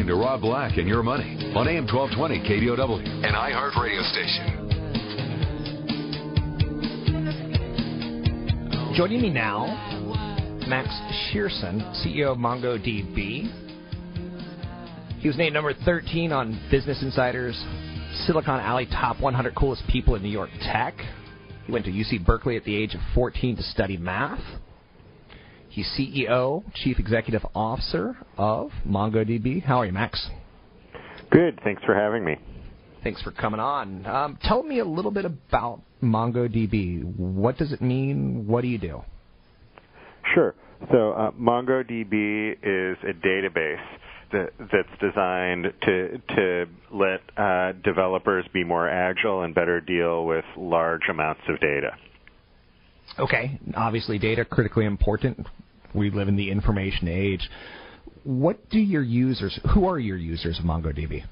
listening to Rob Black and Your Money on AM 1220 KDOW, an iHeart radio station. Joining me now, Max Schireson, CEO of MongoDB. He was named number 13 on Business Insider's Silicon Alley Top 100 Coolest People in New York Tech. He went to UC Berkeley at the age of 14 to study math. He's CEO, Chief Executive Officer of MongoDB. How are you, Max? Good. Thanks for having me. Thanks for coming on. Um, tell me a little bit about MongoDB. What does it mean? What do you do? Sure. So uh, MongoDB is a database that, that's designed to to let uh, developers be more agile and better deal with large amounts of data. Okay, obviously data critically important. We live in the information age. What do your users? Who are your users of MongoDB?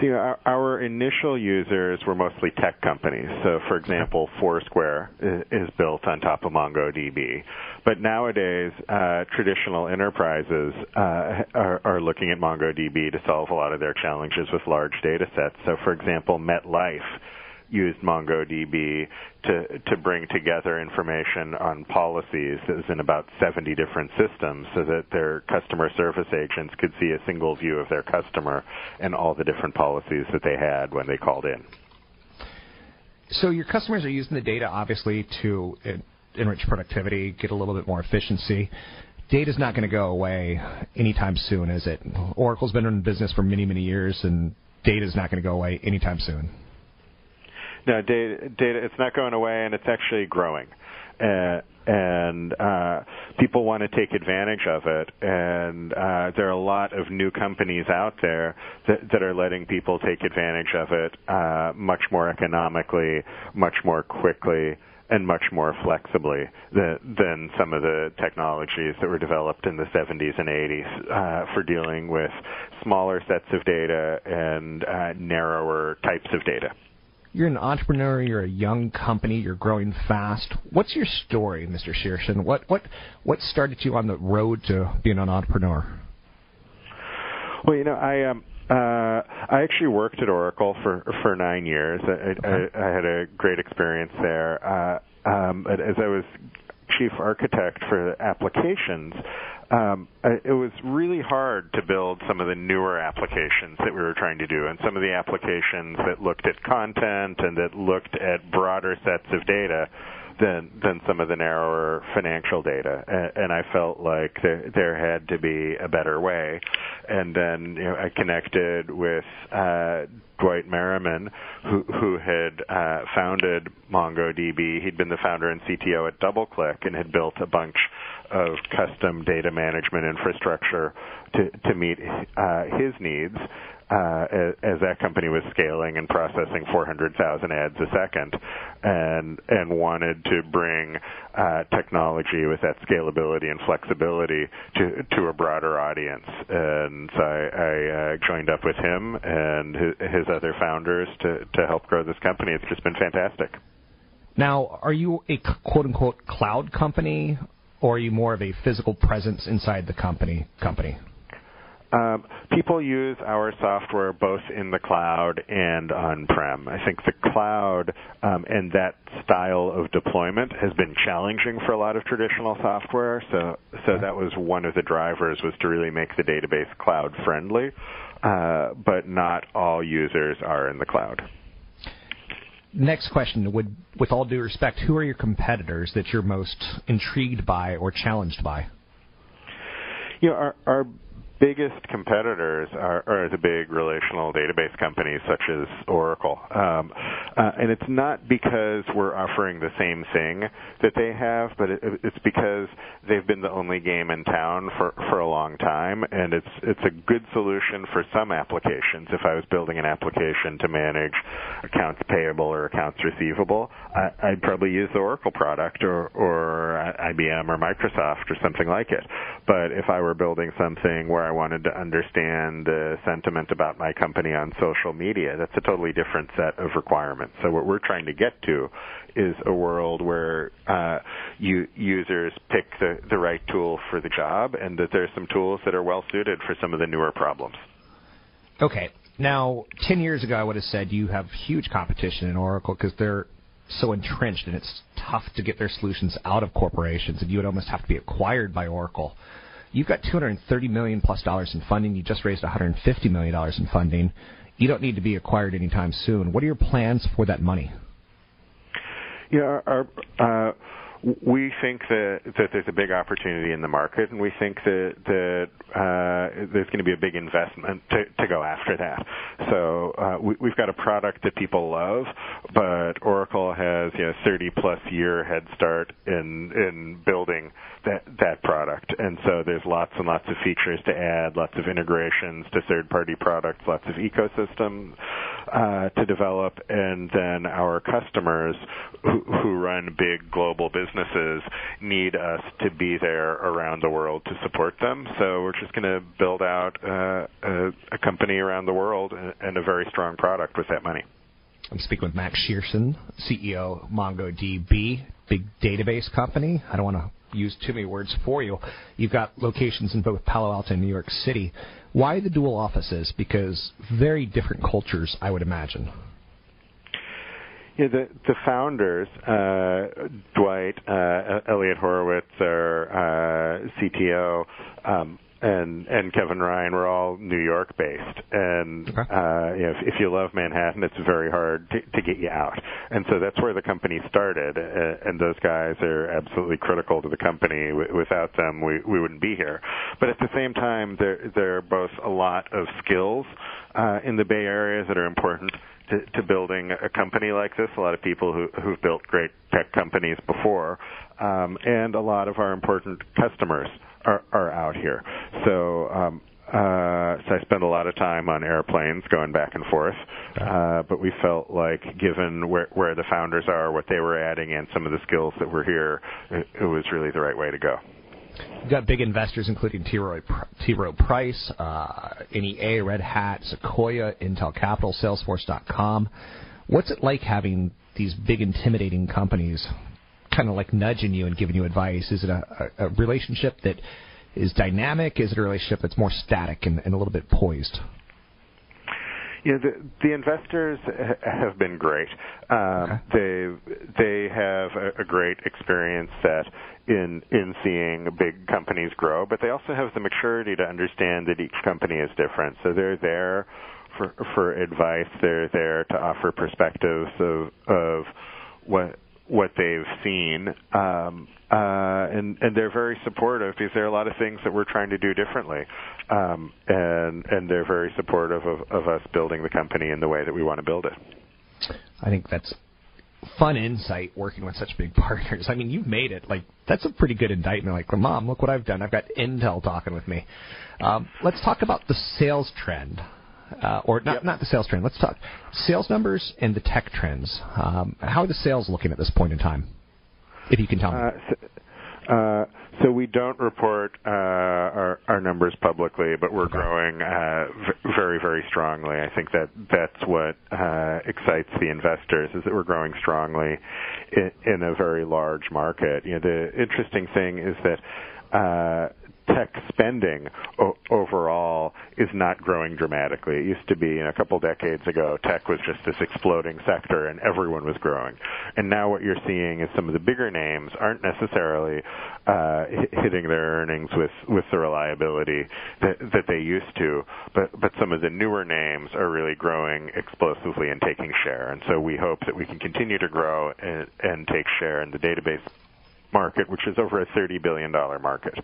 See, our, our initial users were mostly tech companies. So, for example, Foursquare is, built on top of MongoDB. But nowadays, uh, traditional enterprises uh, are, are looking at MongoDB to solve a lot of their challenges with large data sets. So, for example, MetLife used MongoDB to to bring together information on policies that was in about 70 different systems so that their customer service agents could see a single view of their customer and all the different policies that they had when they called in. So your customers are using the data obviously to enrich productivity, get a little bit more efficiency. Data's not going to go away anytime soon, is it? Oracle's been in business for many, many years, and data's not going to go away anytime soon. No, data, data, it's not going away, and it's actually growing. Uh, and uh, people want to take advantage of it. And uh, there are a lot of new companies out there that, that are letting people take advantage of it uh, much more economically, much more quickly, and much more flexibly than, than some of the technologies that were developed in the 70s and 80s uh, for dealing with smaller sets of data and uh, narrower types of data. You're an entrepreneur. You're a young company. You're growing fast. What's your story, Mr. Schireson? What what what started you on the road to being an entrepreneur? Well, you know, I um, uh, I actually worked at Oracle for for nine years. I, okay. I, I had a great experience there. Uh, um, as I was chief architect for applications, um, it was really hard to build some of the newer applications that we were trying to do, and some of the applications that looked at content and that looked at broader sets of data than than some of the narrower financial data. And, and I felt like there there had to be a better way. And then you know, I connected with uh, Dwight Merriman, who who had uh, founded MongoDB. He'd been the founder and CTO at DoubleClick and had built a bunch of custom data management infrastructure to to meet uh, his needs uh, as, that company was scaling and processing 400,000 ads a second, and and wanted to bring uh, technology with that scalability and flexibility to to a broader audience. And so I, I uh, joined up with him and his, his other founders to to help grow this company. It's just been fantastic. Now, are you a quote unquote cloud company, or are you more of a physical presence inside the company company? Um, people use our software both in the cloud and on-prem. I think the cloud um, and that style of deployment has been challenging for a lot of traditional software. So, so that was one of the drivers was to really make the database cloud friendly. Uh, but not all users are in the cloud. Next question: Would, with all due respect, who are your competitors that you're most intrigued by or challenged by? you know, our, our biggest competitors are, are the big relational database companies such as Oracle. Um, uh, and it's not because we're offering the same thing that they have, but it, it's because they've been the only game in town for, for a long time, and it's it's a good solution for some applications. If I was building an application to manage accounts payable or accounts receivable, I, I'd probably use the Oracle product or, or IBM or Microsoft or something like it. But if I were building something where I wanted to understand the sentiment about my company on social media. That's a totally different set of requirements. So what we're trying to get to is a world where uh, you, users pick the, the right tool for the job, and that there's some tools that are well suited for some of the newer problems. Okay. Now, 10 years ago, I would have said you have huge competition in Oracle because they're so entrenched and it's tough to get their solutions out of corporations, and you would almost have to be acquired by Oracle. You've got 230 million plus dollars in funding. You just raised 150 million dollars in funding. You don't need to be acquired anytime soon. What are your plans for that money? Yeah, our, uh, we think that that there's a big opportunity in the market, and we think that that uh, there's going to be a big investment to, to go after that. So uh, we, we've got a product that people love, but Oracle has you know 30 plus year head start in in building that that product, and so there's lots and lots of features to add, lots of integrations to third party products, lots of ecosystem uh, to develop, and then our customers who, who run big global businesses need us to be there around the world to support them. So we're just going to build out uh, a, a company around the world and a very strong product with that money. I'm speaking with Max Schireson, CEO MongoDB, big database company. I don't want to use too many words for you. You've got locations in both Palo Alto and New York City. Why the dual offices? Because very different cultures, I would imagine. Yeah, the the founders, uh, Dwight, uh, Eliot Horowitz, our uh, CTO, um, and and Kevin Ryan were all New York based, and okay. uh, you know, if, if you love Manhattan, it's very hard to, to get you out, and so that's where the company started, uh, and those guys are absolutely critical to the company. W- without them, we we wouldn't be here. But at the same time, there there are both a lot of skills uh, in the Bay Area that are important to, to building a company like this. A lot of people who, who've built great tech companies before, um, and a lot of our important customers are, are out here. So. Um, uh, so I spend a lot of time on airplanes going back and forth, uh, but we felt like given where, where the founders are, what they were adding, and some of the skills that were here, it, it was really the right way to go. You've got big investors, including T. Rowe, T. Rowe Price, uh, NEA, Red Hat, Sequoia, Intel Capital, Salesforce.com. What's it like having these big, intimidating companies kind of like nudging you and giving you advice? Is it a, a, a relationship that is dynamic? Is it a relationship that's more static and, and a little bit poised? Yeah, the, the investors have been great. Um, okay. They they have a, a great experience set in in seeing big companies grow, but they also have the maturity to understand that each company is different. So they're there for for advice. They're there to offer perspectives of of what what they've seen, um, uh, and and they're very supportive because there are a lot of things that we're trying to do differently, um, and and they're very supportive of, of us building the company in the way that we want to build it. I think that's fun insight working with such big partners. I mean, you've made it. Like that's a pretty good indictment. Like, mom, look what I've done. I've got Intel talking with me. Um, let's talk about the sales trend uh, or not, yep. not the sales trend. Let's talk sales numbers and the tech trends. Um, how are the sales looking at this point in time? If you can tell me. Uh, so, uh, so we don't report uh, our, our numbers publicly, but we're okay. growing uh, v- very, very strongly. I think that that's what uh, excites the investors is that we're growing strongly in, in a very large market. You know, the interesting thing is that tech spending o- overall is not growing dramatically. It used to be you know, a couple decades ago, tech was just this exploding sector and everyone was growing. And now what you're seeing is some of the bigger names aren't necessarily uh, hitting their earnings with, with the reliability that, that they used to, but, but some of the newer names are really growing explosively and taking share. And so we hope that we can continue to grow and, and take share in the database market, which is over a $30 billion market.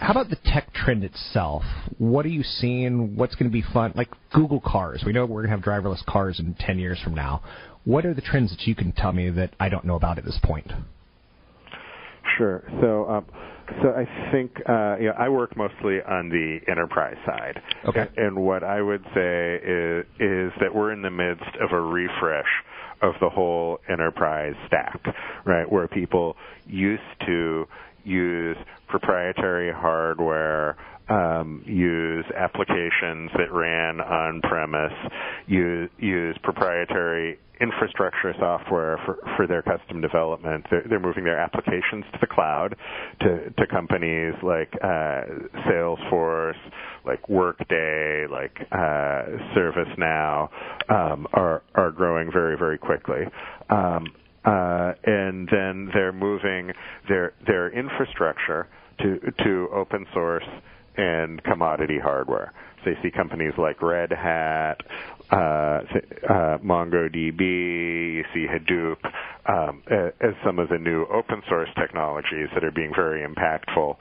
How about the tech trend itself? What are you seeing? What's going to be fun? Like Google cars. We know we're going to have driverless cars in 10 years from now. What are the trends that you can tell me that I don't know about at this point? Sure. So, um, so I think uh, you know I work mostly on the enterprise side. Okay. And what I would say is is that we're in the midst of a refresh of the whole enterprise stack, right? Where people used to use proprietary hardware, um, use applications that ran on premise, use, use proprietary infrastructure software for, for their custom development. They're, they're moving their applications to the cloud to, to companies like uh, Salesforce, like Workday, like uh, ServiceNow um, are are growing very very quickly. Um, uh, and then they're moving their their infrastructure to to open source and commodity hardware. So you see companies like Red Hat, uh, uh, MongoDB, you see Hadoop um, as some of the new open source technologies that are being very impactful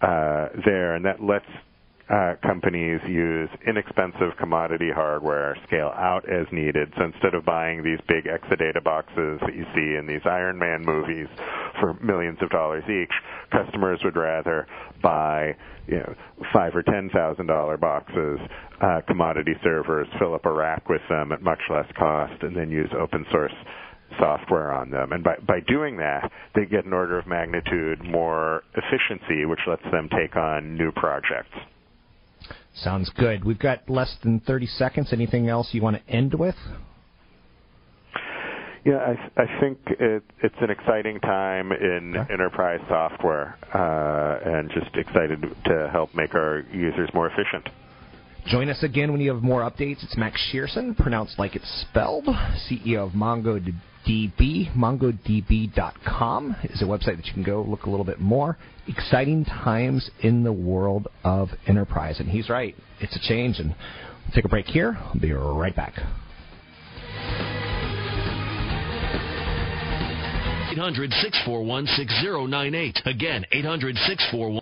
uh, there, and that lets uh, companies use inexpensive commodity hardware, scale out as needed. So instead of buying these big Exadata boxes that you see in these Iron Man movies for millions of dollars each, customers would rather buy you know five or ten thousand dollar boxes, uh, commodity servers, fill up a rack with them at much less cost, and then use open source software on them. And by, by doing that, they get an order of magnitude more efficiency, which lets them take on new projects. Sounds good. We've got less than 30 seconds. Anything else you want to end with? Yeah, I, I think it, it's an exciting time in okay. enterprise software, uh, and just excited to help make our users more efficient. Join us again when you have more updates. It's Max Schireson, pronounced like it's spelled, CEO of MongoDB. MongoDB.com is a website that you can go look a little bit more. Exciting times in the world of enterprise. And he's right. It's a change. And we'll take a break here. I'll be right back. 800 641 6098. Again, 800 641